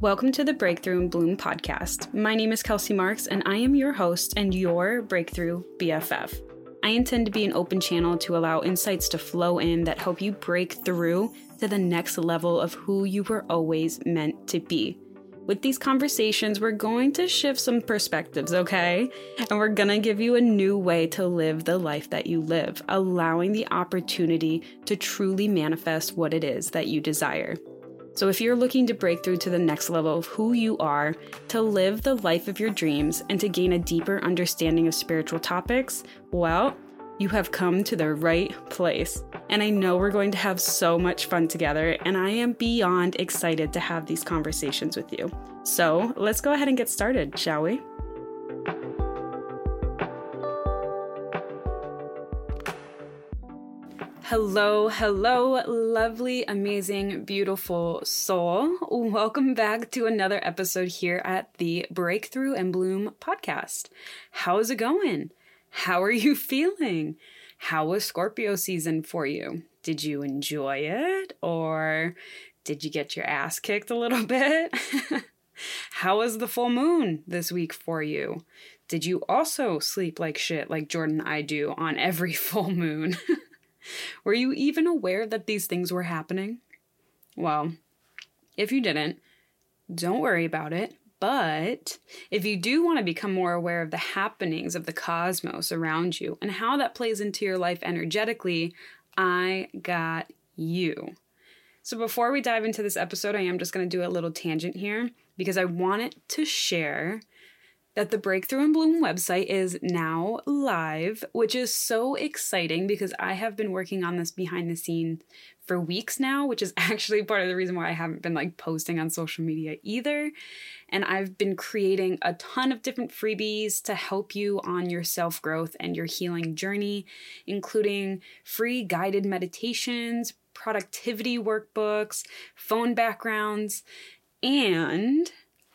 Welcome to the Breakthrough and Bloom podcast. My name is Kelsey Marks, and I am your host and your Breakthrough BFF. I intend to be an open channel to allow insights to flow in that help you break through to the next level of who you were always meant to be. With these conversations, we're going to shift some perspectives, okay? And we're gonna give you a new way to live the life that you live, allowing the opportunity to truly manifest what it is that you desire. So, if you're looking to break through to the next level of who you are, to live the life of your dreams, and to gain a deeper understanding of spiritual topics, well, you have come to the right place. And I know we're going to have so much fun together, and I am beyond excited to have these conversations with you. So, let's go ahead and get started, shall we? Hello, hello, lovely, amazing, beautiful soul. Welcome back to another episode here at the Breakthrough and Bloom podcast. How's it going? How are you feeling? How was Scorpio season for you? Did you enjoy it or did you get your ass kicked a little bit? How was the full moon this week for you? Did you also sleep like shit like Jordan and I do on every full moon? Were you even aware that these things were happening? Well, if you didn't, don't worry about it. But if you do want to become more aware of the happenings of the cosmos around you and how that plays into your life energetically, I got you. So before we dive into this episode, I am just going to do a little tangent here because I wanted to share that the Breakthrough and Bloom website is now live, which is so exciting because I have been working on this behind the scene for weeks now, which is actually part of the reason why I haven't been like posting on social media either. And I've been creating a ton of different freebies to help you on your self growth and your healing journey, including free guided meditations, productivity workbooks, phone backgrounds, and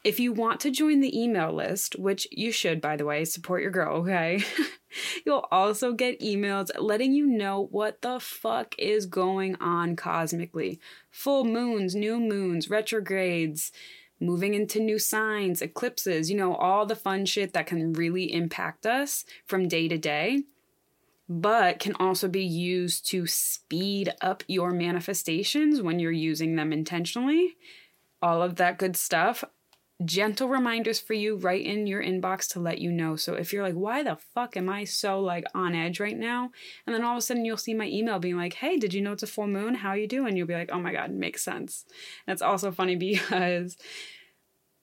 if you want to join the email list, which you should, by the way, support your girl, okay? You'll also get emails letting you know what the fuck is going on cosmically. Full moons, new moons, retrogrades, moving into new signs, eclipses, you know, all the fun shit that can really impact us from day to day, but can also be used to speed up your manifestations when you're using them intentionally all of that good stuff gentle reminders for you right in your inbox to let you know. So if you're like, why the fuck am I so like on edge right now? And then all of a sudden you'll see my email being like, hey, did you know it's a full moon? How you doing? You'll be like, oh my God, makes sense. It's also funny because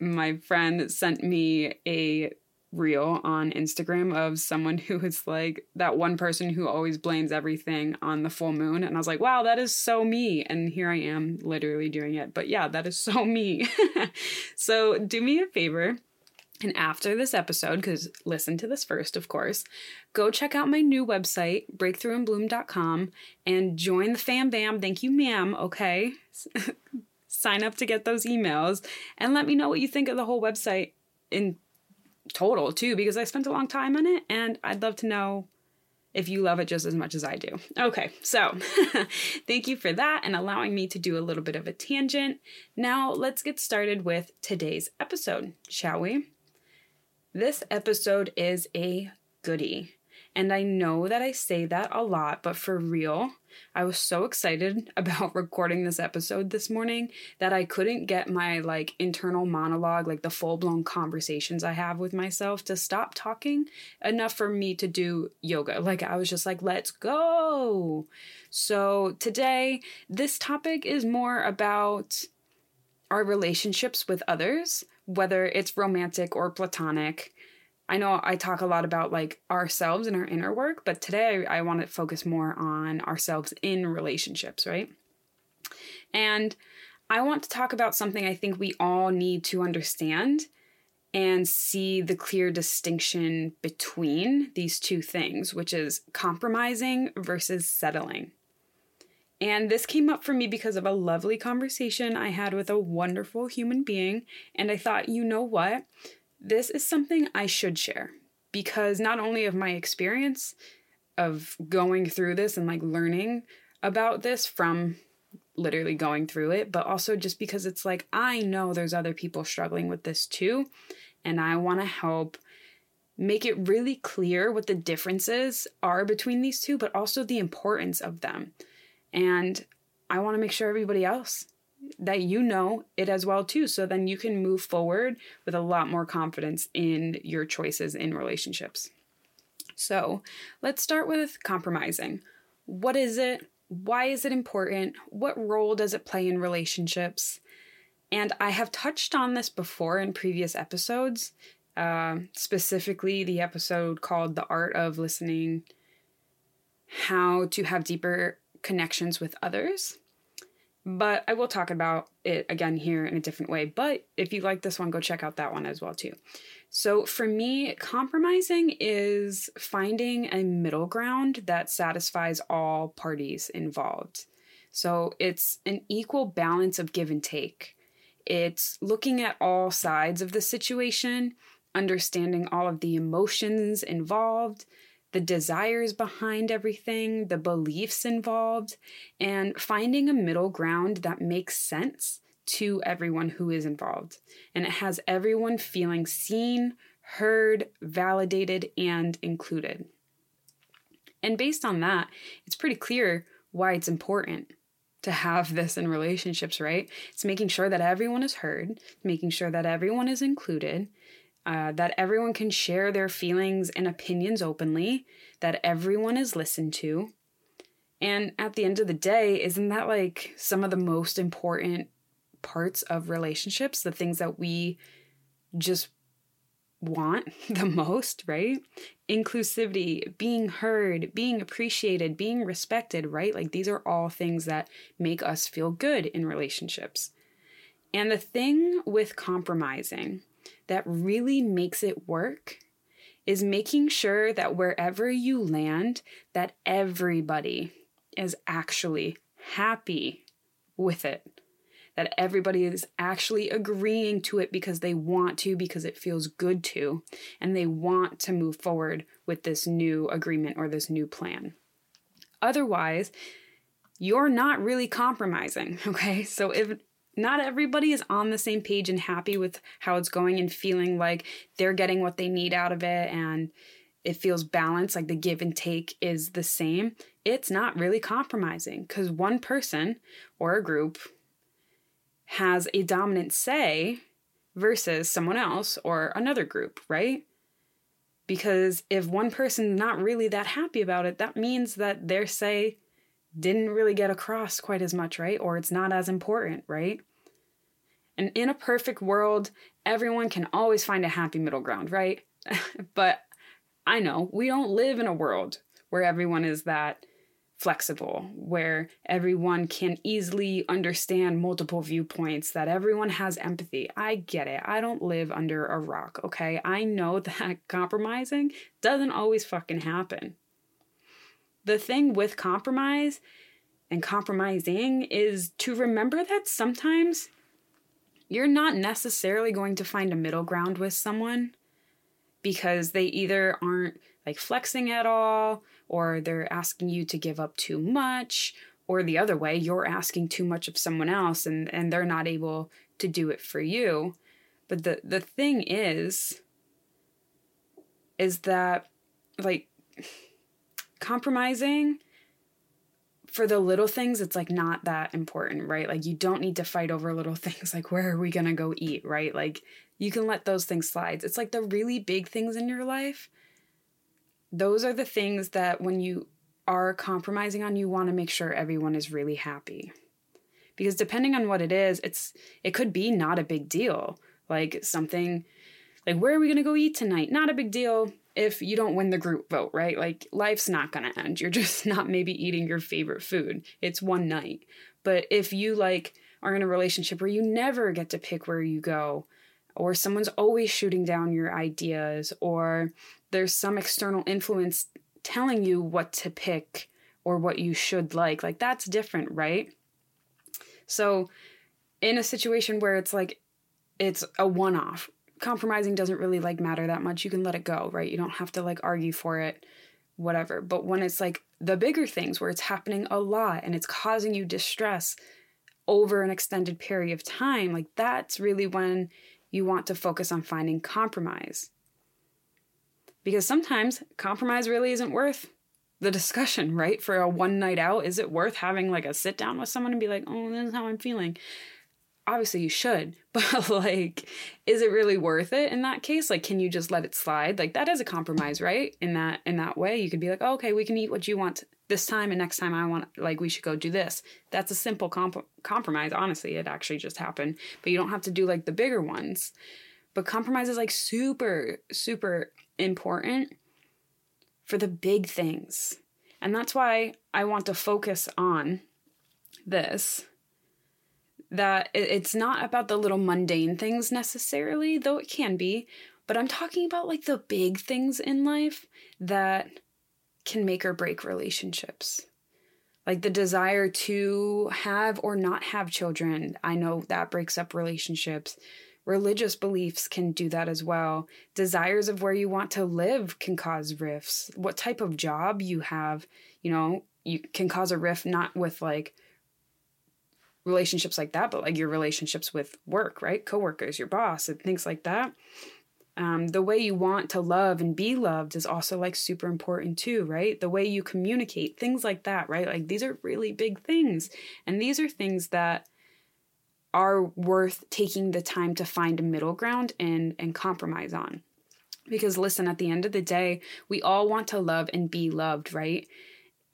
my friend sent me a reel on Instagram of someone who is like that one person who always blames everything on the full moon. And I was like, wow, that is so me. And here I am literally doing it. But yeah, that is so me. so do me a favor. And after this episode, because listen to this first, of course, go check out my new website, breakthroughandbloom.com, and join the fam bam. Thank you, ma'am. Okay. Sign up to get those emails and let me know what you think of the whole website in total too because I spent a long time on it and I'd love to know if you love it just as much as I do. Okay, so thank you for that and allowing me to do a little bit of a tangent. Now let's get started with today's episode, shall we? This episode is a goodie. And I know that I say that a lot, but for real, I was so excited about recording this episode this morning that I couldn't get my like internal monologue, like the full-blown conversations I have with myself to stop talking enough for me to do yoga. Like I was just like, "Let's go." So, today this topic is more about our relationships with others, whether it's romantic or platonic I know I talk a lot about like ourselves and our inner work, but today I, want to focus more on ourselves in relationships, right? And I want to talk about something I think we all need to understand and see the clear distinction between these two things, which is compromising versus settling. And this came up for me because of a lovely conversation I had with a wonderful human being. And I thought, you know what? This is something I should share because not only of my experience of going through this and like learning about this from literally going through it, but also just because it's like, I know there's other people struggling with this too. And I want to help make it really clear what the differences are between these two, but also the importance of them. And I want to make sure everybody else that you know it as well too so then you can move forward with a lot more confidence in your choices in relationships. So, let's start with compromising. What is it? Why is it important? What role does it play in relationships? And I have touched on this before in previous episodes, uh, specifically the episode called The Art of Listening How to Have Deeper Connections with Others. But I will talk about it again here in a different way. But if you like this one, go check out that one as well too. So for me, compromising is finding a middle ground that satisfies all parties involved. So it's an equal balance of give and take. It's looking at all sides of the situation, understanding all of the emotions involved, the desires behind everything, the beliefs involved, and finding a middle ground that makes sense to everyone who is involved. And it has everyone feeling seen, heard, validated, and included. And based on that, it's pretty clear why it's important to have this in relationships, right? It's making sure that everyone is heard, making sure that everyone is included, uh, that everyone can share their feelings and opinions openly, that everyone is listened to. And at the end of the day, isn't that like some of the most important parts of relationships? The things that we just want the most, right? Inclusivity, being heard, being appreciated, being respected, right? Like these are all things that make us feel good in relationships. And the thing with compromising that really makes it work is making sure that wherever you land that everybody is actually happy with it that everybody is actually agreeing to it because they want to, because it feels good to, and they want to move forward with this new agreement or this new plan. Otherwise, you're not really compromising, okay? So if not everybody is on the same page and happy with how it's going and feeling like they're getting what they need out of it and it feels balanced, like the give and take is the same, it's not really compromising because one person or a group has a dominant say versus someone else or another group, right? Because if one person's not really that happy about it, that means that their say didn't really get across quite as much, right? Or it's not as important, right? And in a perfect world, everyone can always find a happy middle ground, right? but I know we don't live in a world where everyone is that flexible, where everyone can easily understand multiple viewpoints, that everyone has empathy. I get it. I don't live under a rock, okay? I know that compromising doesn't always fucking happen. The thing with compromise and compromising is to remember that sometimes you're not necessarily going to find a middle ground with someone because they either aren't like flexing at all or they're asking you to give up too much or the other way you're asking too much of someone else and and they're not able to do it for you. But the the thing is is that like compromising for the little things it's like not that important right like you don't need to fight over little things like where are we going to go eat right like you can let those things slide it's like the really big things in your life those are the things that when you are compromising on, you want to make sure everyone is really happy. Because depending on what it is, it's it could be not a big deal. Like something like where are we going to go eat tonight? Not a big deal if you don't win the group vote, right? Like life's not going to end. You're just not maybe eating your favorite food. It's one night. But if you like are in a relationship where you never get to pick where you go, or someone's always shooting down your ideas, or there's some external influence telling you what to pick or what you should like. Like that's different, right? So, in a situation where it's like it's a one off, compromising doesn't really like matter that much. You can let it go, right? You don't have to like argue for it, whatever. But when it's like the bigger things where it's happening a lot and it's causing you distress, over an extended period of time, like that's really when you want to focus on finding compromise. Because sometimes compromise really isn't worth the discussion, right? For a one night out, is it worth having like a sit down with someone and be like, oh, this is how I'm feeling? Obviously, you should, but like, is it really worth it in that case? Like, can you just let it slide? Like, that is a compromise, right? In that in that way, you could be like, oh, okay, we can eat what you want this time, and next time I want like we should go do this. That's a simple comp- compromise. Honestly, it actually just happened, but you don't have to do like the bigger ones. But compromise is like super super important for the big things. And that's why I want to focus on this that it's not about the little mundane things necessarily, though it can be, but I'm talking about like the big things in life that can make or break relationships. Like the desire to have or not have children. I know that breaks up relationships. Religious beliefs can do that as well. Desires of where you want to live can cause rifts. What type of job you have, you know, you can cause a rift not with like relationships like that, but like your relationships with work, right? Coworkers, your boss, and things like that. Um, the way you want to love and be loved is also like super important too, right? The way you communicate, things like that, right? Like these are really big things. And these are things that are worth taking the time to find a middle ground and and compromise on. Because listen, at the end of the day, we all want to love and be loved, right?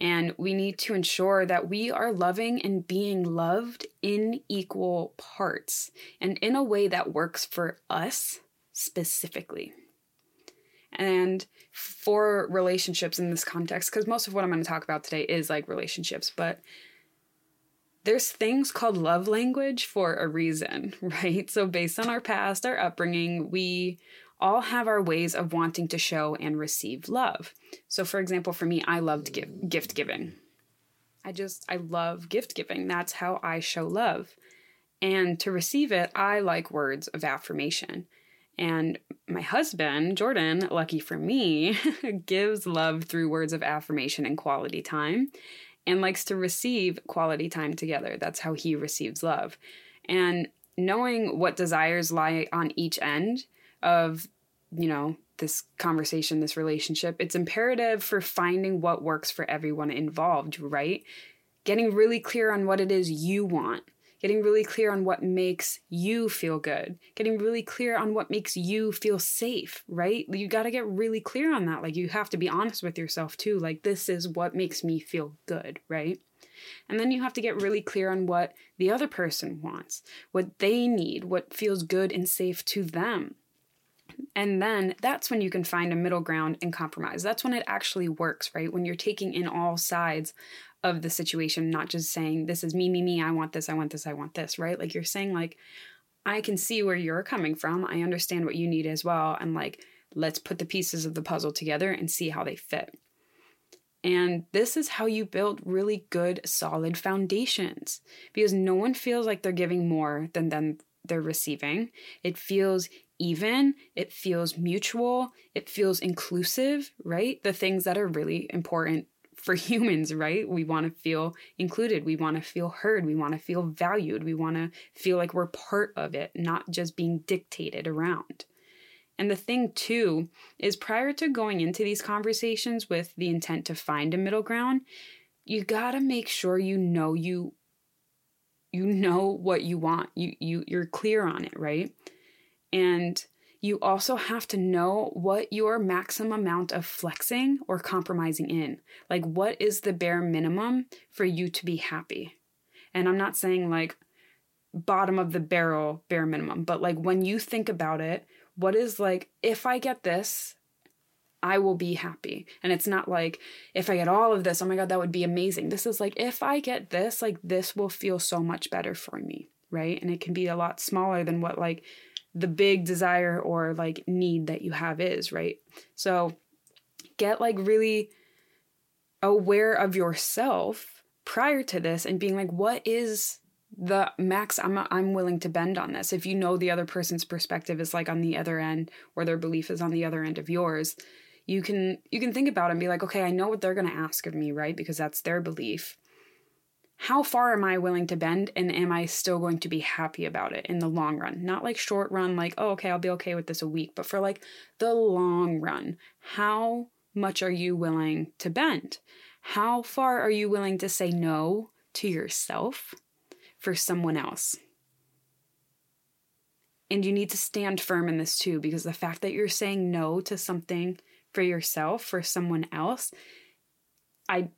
And we need to ensure that we are loving and being loved in equal parts and in a way that works for us specifically. And for relationships in this context, because most of what I'm going to talk about today is like relationships, but there's things called love language for a reason, right? So, based on our past, our upbringing, we all have our ways of wanting to show and receive love. So, for example, for me, I loved gift giving. I just, I love gift giving. That's how I show love. And to receive it, I like words of affirmation. And my husband, Jordan, lucky for me, gives love through words of affirmation and quality time and likes to receive quality time together. That's how he receives love. And knowing what desires lie on each end of, you know, this conversation, this relationship, it's imperative for finding what works for everyone involved, right? Getting really clear on what it is you want getting really clear on what makes you feel good, getting really clear on what makes you feel safe, right? You got to get really clear on that. Like, you have to be honest with yourself too. Like, this is what makes me feel good, right? And then you have to get really clear on what the other person wants, what they need, what feels good and safe to them. And then that's when you can find a middle ground and compromise. That's when it actually works, right? When you're taking in all sides of the situation, not just saying, this is me, me, me, I want this, I want this, I want this, right? Like you're saying, like, I can see where you're coming from. I understand what you need as well. And like, let's put the pieces of the puzzle together and see how they fit. And this is how you build really good, solid foundations because no one feels like they're giving more than them they're receiving. It feels even, it feels mutual, it feels inclusive, right? The things that are really important for humans, right? We want to feel included. We want to feel heard. We want to feel valued. We want to feel like we're part of it, not just being dictated around. And the thing, too, is prior to going into these conversations with the intent to find a middle ground, you got to make sure you know you you know what you want. You you you're clear on it, right? And you also have to know what your maximum amount of flexing or compromising in. Like, what is the bare minimum for you to be happy? And I'm not saying like bottom of the barrel bare minimum, but like when you think about it, what is like, if I get this, I will be happy. And it's not like, if I get all of this, oh my God, that would be amazing. This is like, if I get this, like, this will feel so much better for me, right? And it can be a lot smaller than what, like, the big desire or like need that you have is, right? So get like really aware of yourself prior to this and being like what is the max I'm I'm willing to bend on this. If you know the other person's perspective is like on the other end or their belief is on the other end of yours, you can you can think about it and be like, okay, I know what they're going to ask of me, right? Because that's their belief. how far am I willing to bend and am I still going to be happy about it in the long run? Not like short run, like, oh, okay, I'll be okay with this a week, but for like the long run, how much are you willing to bend? How far are you willing to say no to yourself for someone else? And you need to stand firm in this too, because the fact that you're saying no to something for yourself, for someone else, I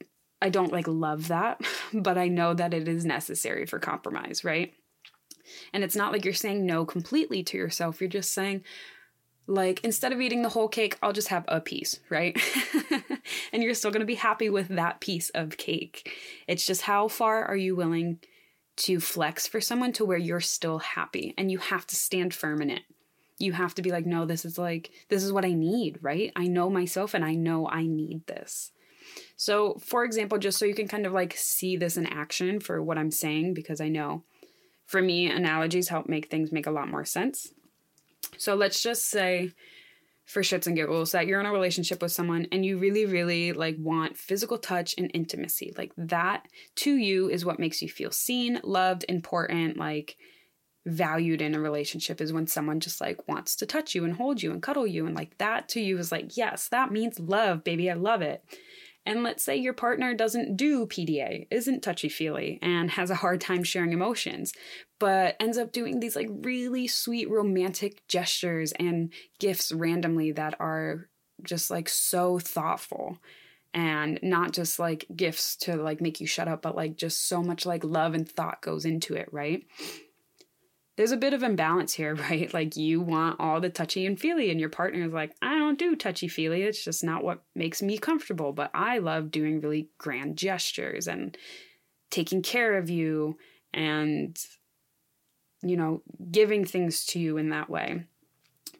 I don't like love that, but I know that it is necessary for compromise, right? And it's not like you're saying no completely to yourself. You're just saying, like, instead of eating the whole cake, I'll just have a piece, right? and you're still going to be happy with that piece of cake. It's just how far are you willing to flex for someone to where you're still happy and you have to stand firm in it. You have to be like, no, this is like, this is what I need, right? I know myself and I know I need this. So, for example, just so you can kind of like see this in action for what I'm saying, because I know for me, analogies help make things make a lot more sense. So, let's just say, for shits and giggles, that you're in a relationship with someone and you really, really like want physical touch and intimacy. Like that to you is what makes you feel seen, loved, important, like valued in a relationship is when someone just like wants to touch you and hold you and cuddle you and like that to you is like yes that means love baby i love it and let's say your partner doesn't do PDA, isn't touchy feely, and has a hard time sharing emotions, but ends up doing these like really sweet romantic gestures and gifts randomly that are just like so thoughtful and not just like gifts to like make you shut up, but like just so much like love and thought goes into it, right? There's a bit of imbalance here, right? Like you want all the touchy and feely, and your partner is like, I don't do touchy feely. It's just not what makes me comfortable. But I love doing really grand gestures and taking care of you and, you know, giving things to you in that way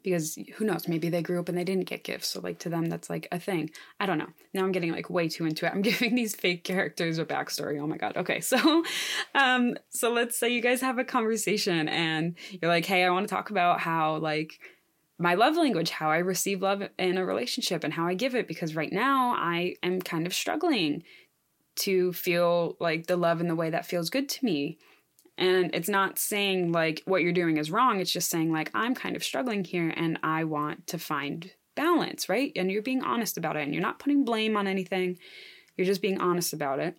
because who knows maybe they grew up and they didn't get gifts so like to them that's like a thing. I don't know. Now i'm getting like way too into it. I'm giving these fake characters a backstory. Oh my god. Okay so um so let's say you guys have a conversation and you're like hey i want to talk about how like my love language how i receive love in a relationship and how i give it because right now i am kind of struggling to feel like the love in the way that feels good to me and it's not saying like what you're doing is wrong. It's just saying like, I'm kind of struggling here and I want to find balance, right? And you're being honest about it and you're not putting blame on anything. You're just being honest about it.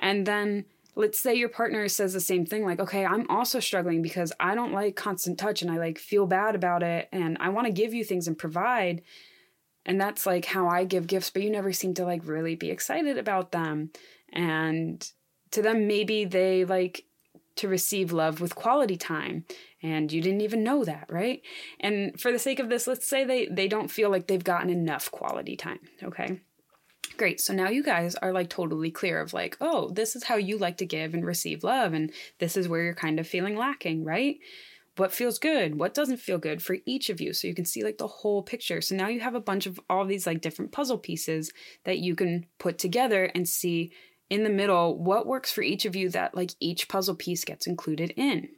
And then let's say your partner says the same thing like, okay, I'm also struggling because I don't like constant touch and I like feel bad about it and I want to give you things and provide. And that's like how I give gifts, but you never seem to like really be excited about them. And to them, maybe they like to receive love with quality time. And you didn't even know that right? And for the sake of this let's say they they don't feel like they've gotten enough quality time okay? Great so now you guys are like totally clear of like oh this is how you like to give and receive love and this is where you're kind of feeling lacking right? What feels good what doesn't feel good for each of you so you can see like the whole picture. So now you have a bunch of all these like different puzzle pieces that you can put together and see in the middle what works for each of you that like each puzzle piece gets included in.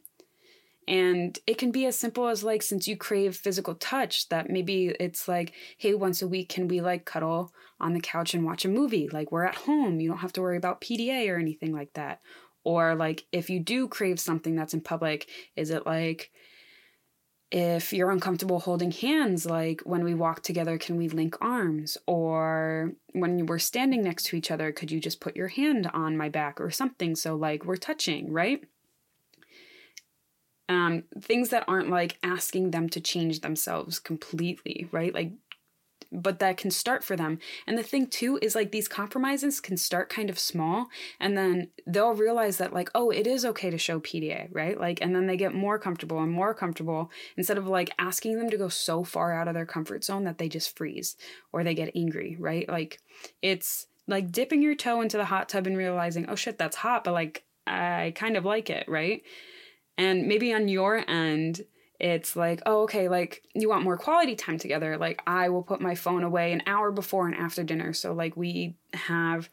And it can be as simple as like, since you crave physical touch, that maybe it's like, hey, once a week, can we like cuddle on the couch and watch a movie? Like, we're at home. You don't have to worry about PDA or anything like that. Or like, if you do crave something that's in public, is it like, if you're uncomfortable holding hands, like when we walk together, can we link arms? Or when we're standing next to each other, could you just put your hand on my back or something? So, like, we're touching, right? Um, things that aren't like asking them to change themselves completely, right? Like but that can start for them. And the thing too is like these compromises can start kind of small and then they'll realize that like, oh, it is okay to show PDA, right? Like, and then they get more comfortable and more comfortable instead of like asking them to go so far out of their comfort zone that they just freeze or they get angry, right? Like, it's like dipping your toe into the hot tub and realizing, oh shit, that's hot, but like, I kind of like it, right? And maybe on your end, it's like, oh, okay, like you want more quality time together. Like, I will put my phone away an hour before and after dinner. So, like, we have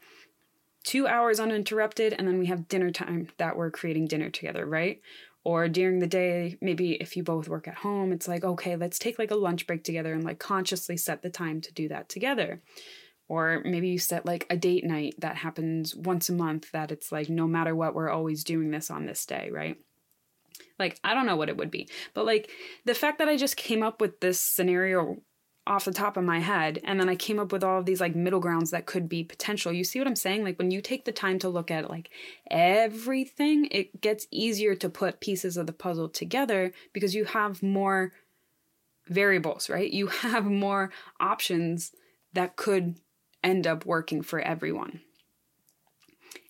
two hours uninterrupted, and then we have dinner time that we're creating dinner together, right? Or during the day, maybe if you both work at home, it's like, okay, let's take like a lunch break together and like consciously set the time to do that together. Or maybe you set like a date night that happens once a month that it's like no matter what, we're always doing this on this day, right? Like, I don't know what it would be. But like the fact that I just came up with this scenario off the top of my head and then i came up with all of these like middle grounds that could be potential. You see what i'm saying? Like when you take the time to look at like everything it gets easier to put pieces of the puzzle together because you have more variables right? You have more options that could end up working for everyone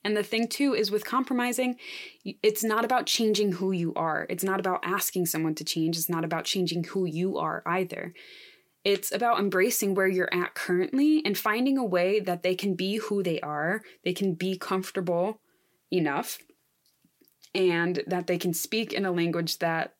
and the thing too is with compromising, it's not about changing who you are. It's not about asking someone to change. It's not about changing who you are either. It's about embracing where you're at currently and finding a way that they can be who they are, they can be comfortable enough, and that they can speak in a language that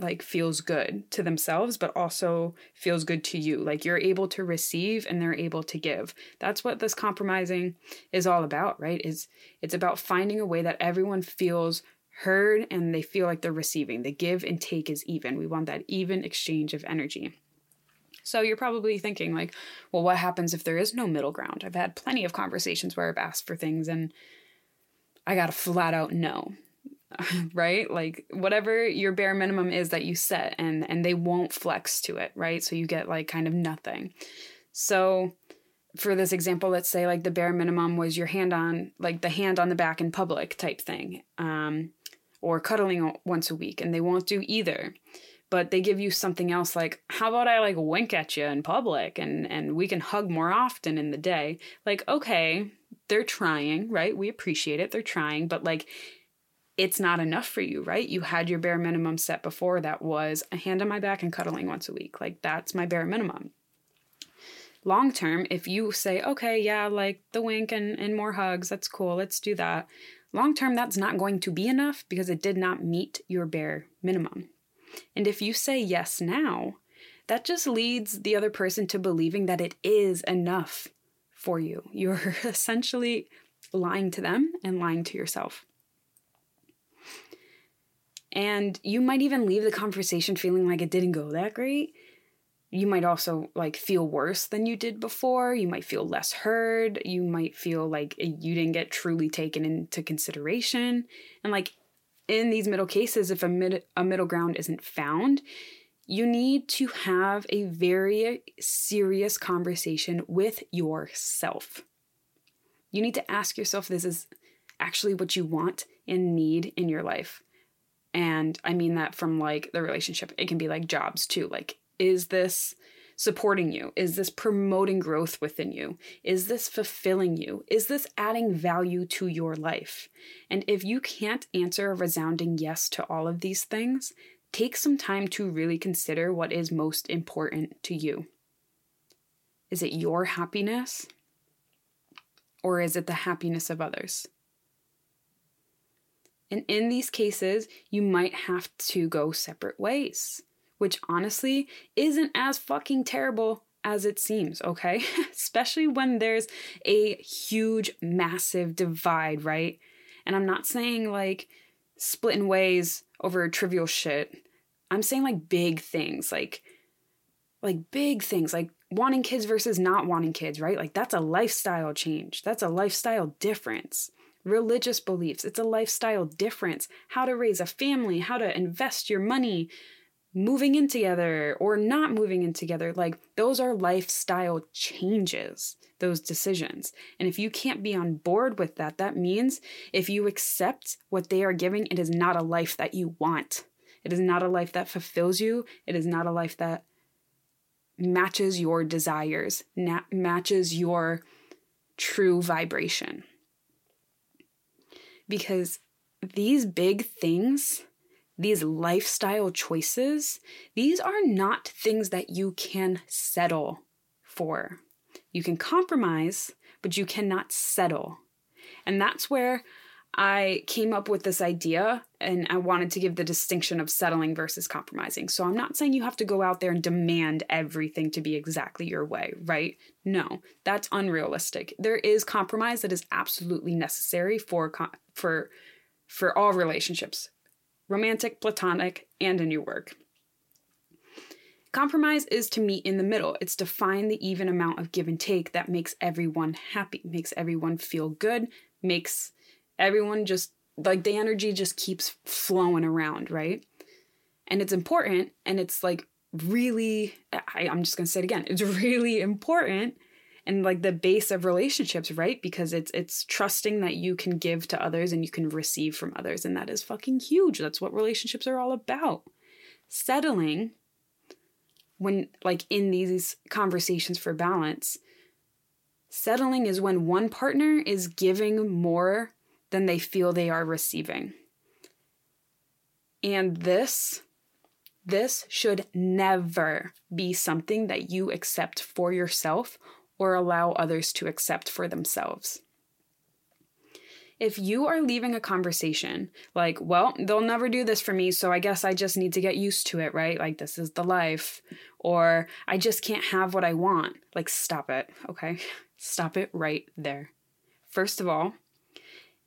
like feels good to themselves but also feels good to you. Like you're able to receive and they're able to give. That's what this compromising is all about right? Is it's about finding a way that everyone feels heard and they feel like they're receiving. The give and take is even. We want that even exchange of energy. So you're probably thinking, like, well, what happens if there is no middle ground? I've had plenty of conversations where I've asked for things and I got a flat out no. right? Like whatever your bare minimum is that you set and and they won't flex to it, right? So you get like kind of nothing. So for this example, let's say like the bare minimum was your hand on like the hand on the back in public type thing. Um or cuddling once a week and they won't do either but they give you something else like how about i like wink at you in public and and we can hug more often in the day like okay they're trying right we appreciate it they're trying but like it's not enough for you right you had your bare minimum set before that was a hand on my back and cuddling once a week like that's my bare minimum long term if you say okay yeah like the wink and, and more hugs that's cool let's do that long term that's not going to be enough because it did not meet your bare minimum and if you say yes now, that just leads the other person to believing that it is enough for you. You're essentially lying to them and lying to yourself. And you might even leave the conversation feeling like it didn't go that great. You might also like feel worse than you did before. You might feel less heard. You might feel like you didn't get truly taken into consideration. And like in these middle cases, if a, mid, a middle ground isn't found, you need to have a very serious conversation with yourself. You need to ask yourself this is actually what you want and need in your life. And I mean that from like the relationship, it can be like jobs too. Like, is this supporting you? Is this promoting growth within you? Is this fulfilling you? Is this adding value to your life? And if you can't answer a resounding yes to all of these things, take some time to really consider what is most important to you. Is it your happiness? Or is it the happiness of others? And in these cases, you might have to go separate ways which honestly isn't as fucking terrible as it seems, okay? Especially when there's a huge, massive divide, right? And I'm not saying like splitting ways over trivial shit. I'm saying like big things, like like big things, like wanting kids versus not wanting kids, right? Like that's a lifestyle change. That's a lifestyle difference. Religious beliefs, it's a lifestyle difference. How to raise a family, how to invest your money, moving in together or not moving in together. Like, those are lifestyle changes, those decisions. And if you can't be on board with that, that means if you accept what they are giving, it is not a life that you want. It is not a life that fulfills you. It is not a life that matches your desires, na- matches your true vibration. Because these big things these lifestyle choices, these are not things that you can settle for. You can compromise, but you cannot settle. And that's where I came up with this idea and I wanted to give the distinction of settling versus compromising. So I'm not saying you have to go out there and demand everything to be exactly your way, right? No, that's unrealistic. There is compromise that is absolutely necessary for for for all relationships romantic, platonic, and in your work. Compromise is to meet in the middle. It's to find the even amount of give and take that makes everyone happy, makes everyone feel good, makes everyone just like the energy just keeps flowing around, right? And it's important and it's like really, I, I'm just gonna say it again, it's really important and like the base of relationships, right? Because it's it's trusting that you can give to others and you can receive from others and that is fucking huge. That's what relationships are all about. Settling when like in these conversations for balance, settling is when one partner is giving more than they feel they are receiving. And this this should never be something that you accept for yourself or allow others to accept for themselves. If you are leaving a conversation like, well, they'll never do this for me, so I guess I just need to get used to it, right? Like, this is the life. Or I just can't have what I want. Like, stop it, okay? Stop it right there. First of all,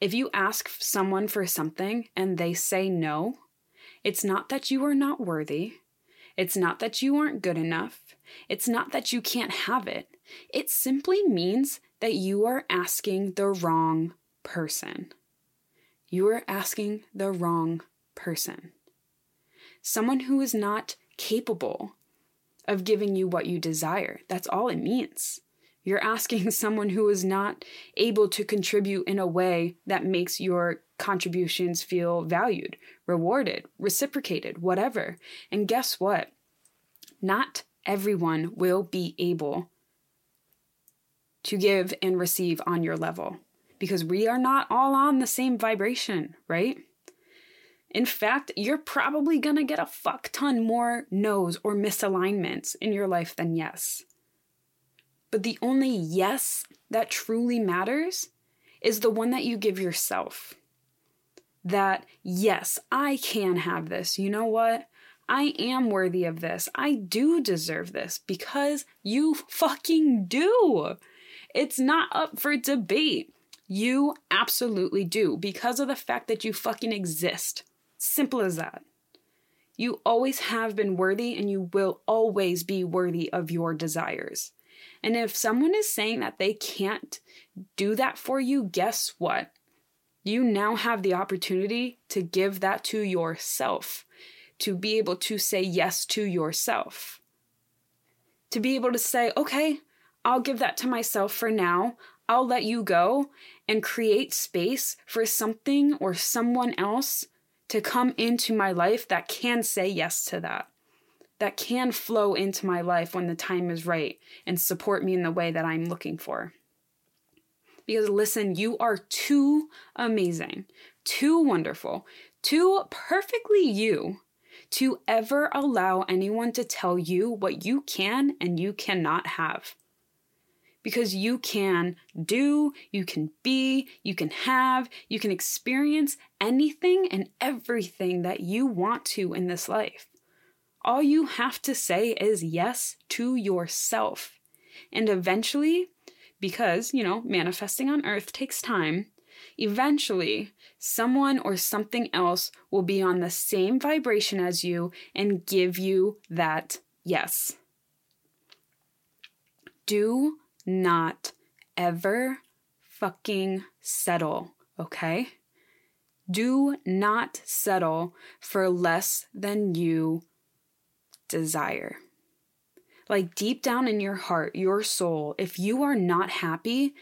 if you ask someone for something and they say no, it's not that you are not worthy. It's not that you aren't good enough. It's not that you can't have it. It simply means that you are asking the wrong person. You are asking the wrong person. Someone who is not capable of giving you what you desire. That's all it means. You're asking someone who is not able to contribute in a way that makes your contributions feel valued, rewarded, reciprocated, whatever. And guess what? Not everyone will be able to give and receive on your level because we are not all on the same vibration, right? In fact, you're probably gonna get a fuck ton more no's or misalignments in your life than yes. But the only yes that truly matters is the one that you give yourself. That, yes, I can have this. You know what? I am worthy of this. I do deserve this because you fucking do. It's not up for debate. You absolutely do because of the fact that you fucking exist. Simple as that. You always have been worthy and you will always be worthy of your desires. And if someone is saying that they can't do that for you, guess what? You now have the opportunity to give that to yourself, to be able to say yes to yourself. To be able to say, okay, I'll give that to myself for now. I'll let you go and create space for something or someone else to come into my life that can say yes to that, that can flow into my life when the time is right and support me in the way that I'm looking for. Because listen, you are too amazing, too wonderful, too perfectly you to ever allow anyone to tell you what you can and you cannot have because you can do, you can be, you can have, you can experience anything and everything that you want to in this life. All you have to say is yes to yourself. And eventually, because, you know, manifesting on earth takes time, eventually someone or something else will be on the same vibration as you and give you that yes. Do not ever fucking settle, okay? Do not settle for less than you desire. Like deep down in your heart, your soul, if you are not happy,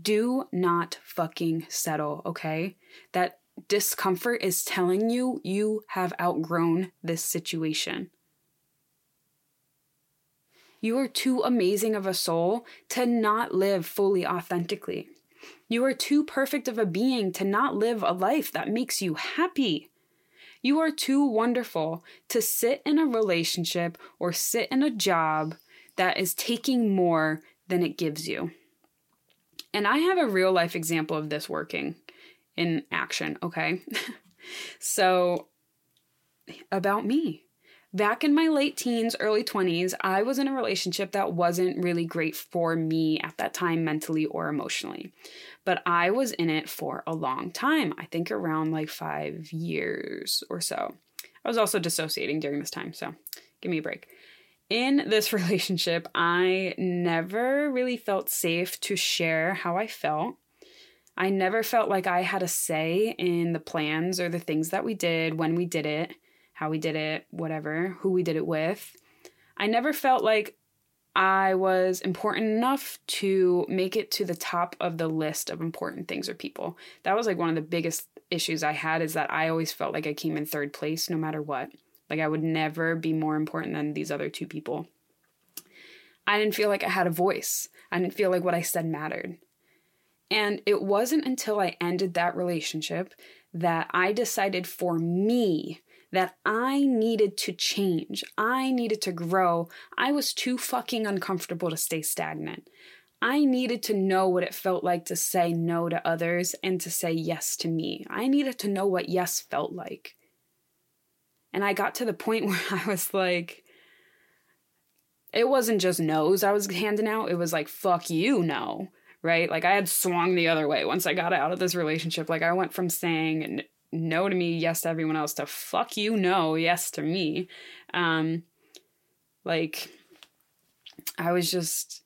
do not fucking settle, okay? That discomfort is telling you you have outgrown this situation. You are too amazing of a soul to not live fully authentically. You are too perfect of a being to not live a life that makes you happy. You are too wonderful to sit in a relationship or sit in a job that is taking more than it gives you. And I have a real life example of this working in action, okay? so, about me back in my late teens, early 20s, I was in a relationship that wasn't really great for me at that time, mentally or emotionally. But I was in it for a long time, I think around like five years or so. I was also dissociating during this time, so give me a break. in this relationship, I never really felt safe to share how I felt. I never felt like I had a say in the plans or the things that we did, when we did it, how we did it, whatever, who we did it with. I never felt like I was important enough to make it to the top of the list of important things or people. That was like one of the biggest issues I had is that I always felt like I came in third place no matter what. Like I would never be more important than these other two people. I didn't feel like I had a voice. I didn't feel like what I said mattered. And it wasn't until I ended that relationship that I decided for me that I needed to change. I needed to grow. I was too fucking uncomfortable to stay stagnant. I needed to know what it felt like to say no to others and to say yes to me. I needed to know what yes felt like. And I got to the point where I was like, it wasn't just no's I was handing out, it was like, fuck you, no right? Like I had swung the other way once I got out of this relationship. Like I went from saying no to me, yes to everyone else, to fuck you, no, yes to me. Um, like I was just,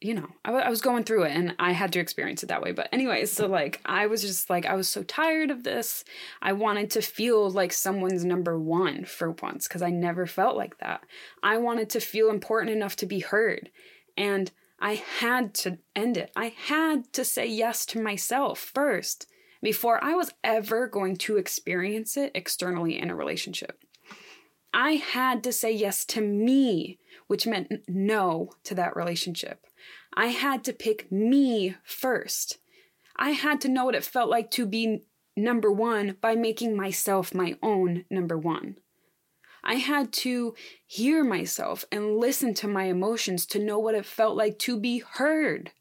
you know, I, w- I was going through it and I had to experience it that way. But, anyways, so like I was just like, I was so tired of this. I wanted to feel like someone's number one for once because I never felt like that. I wanted to feel important enough to be heard. And I had to end it. I had to say yes to myself first before I was ever going to experience it externally in a relationship. I had to say yes to me, which meant no to that relationship. I had to pick me first. I had to know what it felt like to be number one by making myself my own number one. I had to hear myself and listen to my emotions to know what it felt like to be heard.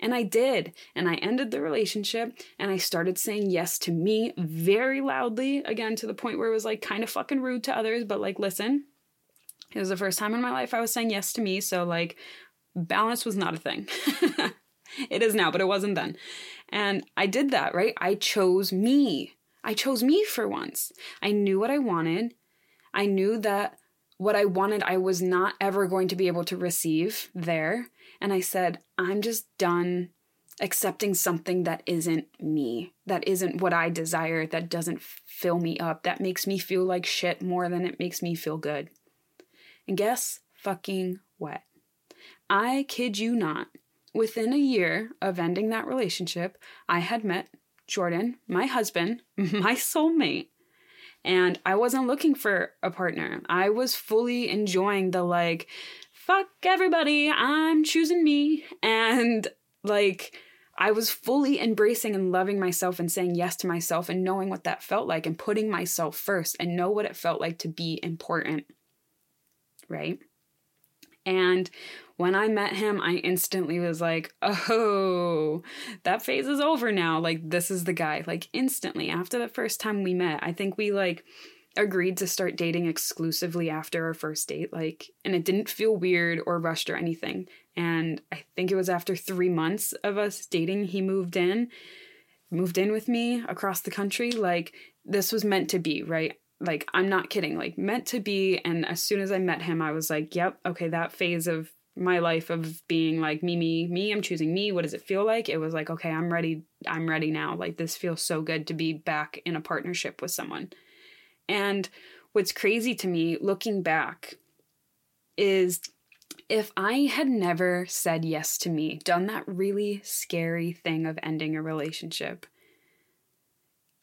And I did. And I ended the relationship and I started saying yes to me very loudly, again, to the point where it was like kind of fucking rude to others, but like, listen, it was the first time in my life I was saying yes to me. So, like, balance was not a thing. it is now, but it wasn't then. And I did that, right? I chose me. I chose me for once. I knew what I wanted. I knew that what I wanted, I was not ever going to be able to receive there. And I said, I'm just done accepting something that isn't me, that isn't what I desire, that doesn't fill me up, that makes me feel like shit more than it makes me feel good. And guess fucking what? I kid you not. Within a year of ending that relationship, I had met Jordan, my husband, my soulmate. And I wasn't looking for a partner. I was fully enjoying the like, fuck everybody, I'm choosing me. And like, I was fully embracing and loving myself and saying yes to myself and knowing what that felt like and putting myself first and know what it felt like to be important. Right? And when I met him, I instantly was like, oh, that phase is over now. Like, this is the guy. Like, instantly after the first time we met, I think we like agreed to start dating exclusively after our first date. Like, and it didn't feel weird or rushed or anything. And I think it was after three months of us dating, he moved in, moved in with me across the country. Like, this was meant to be, right? Like I'm not kidding, like meant to be. And as soon as I met him, I was like, yep, okay, that phase of my life of being like me, me, me, I'm choosing me. What does it feel like? It was like, okay, I'm ready. I'm ready now. Like this feels so good to be back in a partnership with someone. And what's crazy to me looking back is if I had never said yes to me, done that really scary thing of ending a relationship,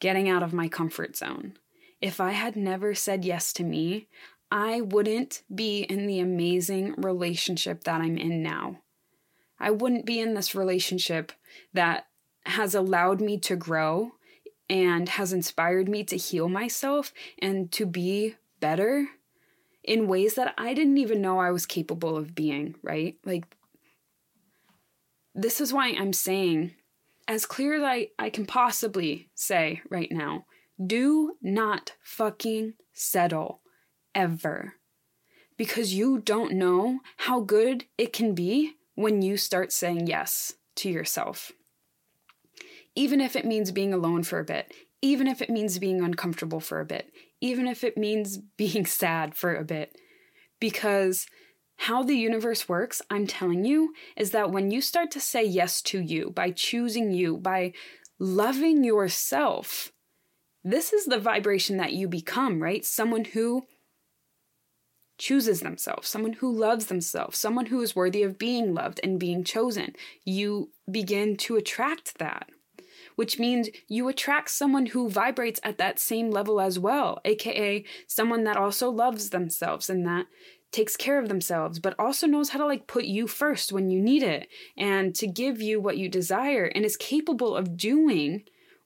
getting out of my comfort zone, if I had never said yes to me, I wouldn't be in the amazing relationship that I'm in now. I wouldn't be in this relationship that has allowed me to grow and has inspired me to heal myself and to be better in ways that I didn't even know I was capable of being, right? Like, this is why I'm saying, as clear as I, I can possibly say right now, do not fucking settle ever. Because you don't know how good it can be when you start saying yes to yourself. Even if it means being alone for a bit, even if it means being uncomfortable for a bit, even if it means being sad for a bit, Because how the universe works, I'm telling you, is that when you start to say yes to you by choosing you, by loving yourself, this is the vibration that you become, right? Someone who chooses themselves, someone who loves themselves, someone who is worthy of being loved and being chosen. You begin to attract that, which means you attract someone who vibrates at that same level as well, aka someone that also loves themselves and that takes care of themselves, but also knows how to like put you first when you need it and to give you what you desire and is capable of doing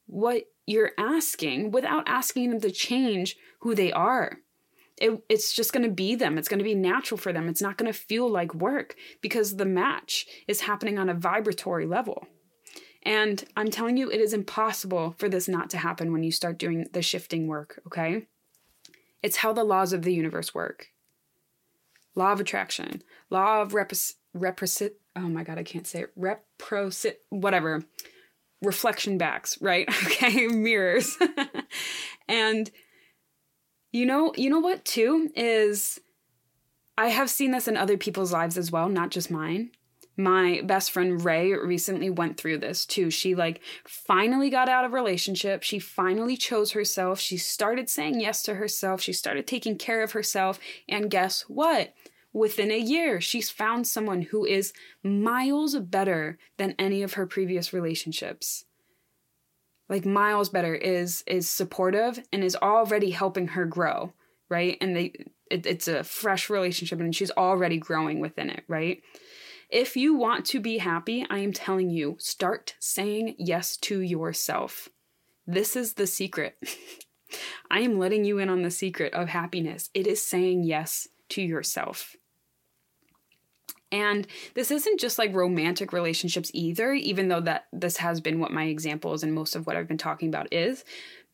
what you're asking without asking them to change who they are it, it's just going to be them. It's going to be natural for them. It's not going to feel like work because the match is happening on a vibratory level. And I'm telling you, it is impossible for this not to happen when you start doing the shifting work, okay? It's how the laws of the universe work law of attraction, law of repres-. Oh my God, I can't say it. Reprosit, whatever. Reflection backs, right? Okay, mirrors. and you know, you know what too is I have seen this in other people's lives as well, not just mine. My best friend Ray recently went through this too. She like finally got out of relationship. She finally chose herself. She started saying yes to herself. She started taking care of herself. And guess what? Within a year, she's found someone who is miles better than any of her previous relationships. Like miles better is is supportive and is already helping her grow right? And they it, it's a fresh relationship and she's already growing within it right? If you want to be happy i am telling you start saying yes to yourself. This is the secret. I am letting you in on the secret of happiness. It is saying yes to yourself and this isn't just like romantic relationships either, even though that this has been what my examples and most of what I've been talking about is,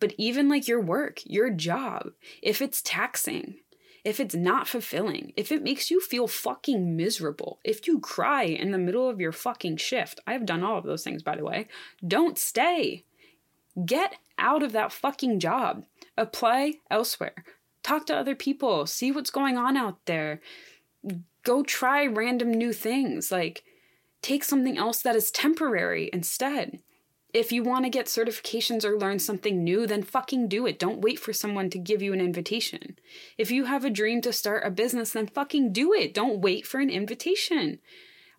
but even like your work, your job, if it's taxing, if it's not fulfilling, if it makes you feel fucking miserable, if you cry in the middle of your fucking shift, I've done all of those things by the way, don't stay. Get out of that fucking job. Apply elsewhere. Talk to other people. See what's going on out there go try random new things. Like, take something else that is temporary instead. If you want to get certifications or learn something new, then fucking do it. Don't wait for someone to give you an invitation. If you have a dream to start a business, then fucking do it. Don't wait for an invitation.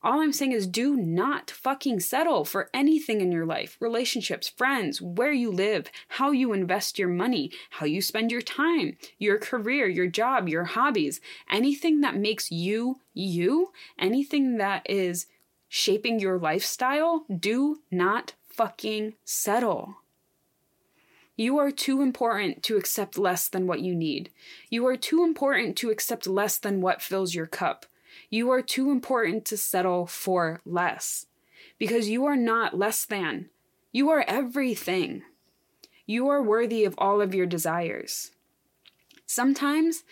All I'm saying is do not fucking settle for anything in your life relationships, friends, where you live, how you invest your money, how you spend your time, your career, your job, your hobbies, anything that makes you you, anything that is shaping your lifestyle, do not fucking settle. You are too important to accept less than what you need. You are too important to accept less than what fills your cup. You are too important to settle for less because you are not less than. You are everything. You are worthy of all of your desires. Sometimes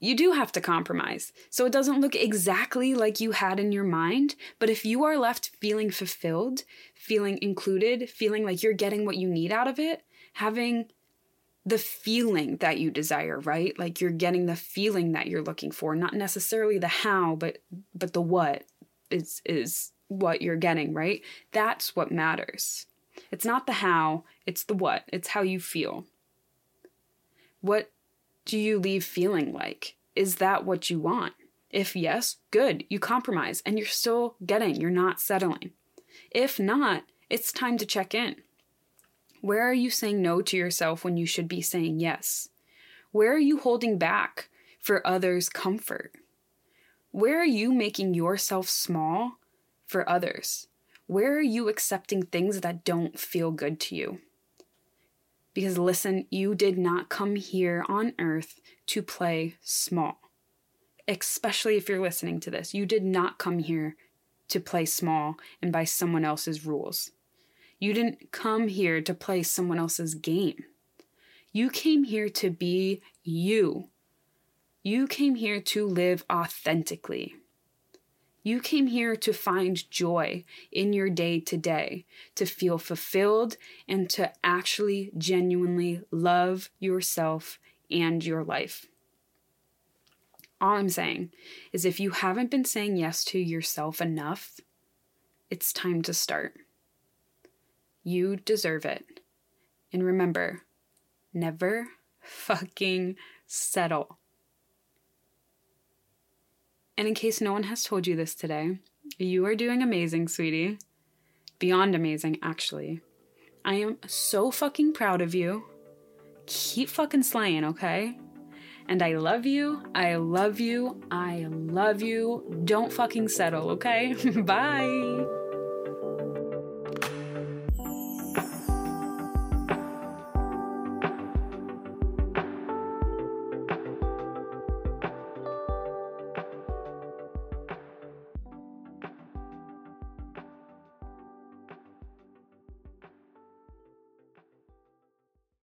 you do have to compromise, so it doesn't look exactly like you had in your mind. But if you are left feeling fulfilled, feeling included, feeling like you're getting what you need out of it, having the feeling that you desire, right? Like you're getting the feeling that you're looking for, not necessarily the how, but but the what is is what you're getting, right? That's what matters. It's not the how, it's the what. It's how you feel. What do you leave feeling like? Is that what you want? If yes, good, you compromise and you're still getting, you're not settling. If not, it's time to check in. Where are you saying no to yourself when you should be saying yes? Where are you holding back for others' comfort? Where are you making yourself small for others? Where are you accepting things that don't feel good to you? Because listen, you did not come here on earth to play small. Especially if you're listening to this. You did not come here to play small and by someone else's rules. You didn't come here to play someone else's game. You came here to be you. You came here to live authentically. You came here to find joy in your day to day, to feel fulfilled, and to actually genuinely love yourself and your life. All I'm saying is if you haven't been saying yes to yourself enough, it's time to start. You deserve it. And remember, never fucking settle. And in case no one has told you this today, you are doing amazing, sweetie. Beyond amazing, actually. I am so fucking proud of you. Keep fucking slaying, okay? And I love you. I love you. I love you. Don't fucking settle, okay? Bye.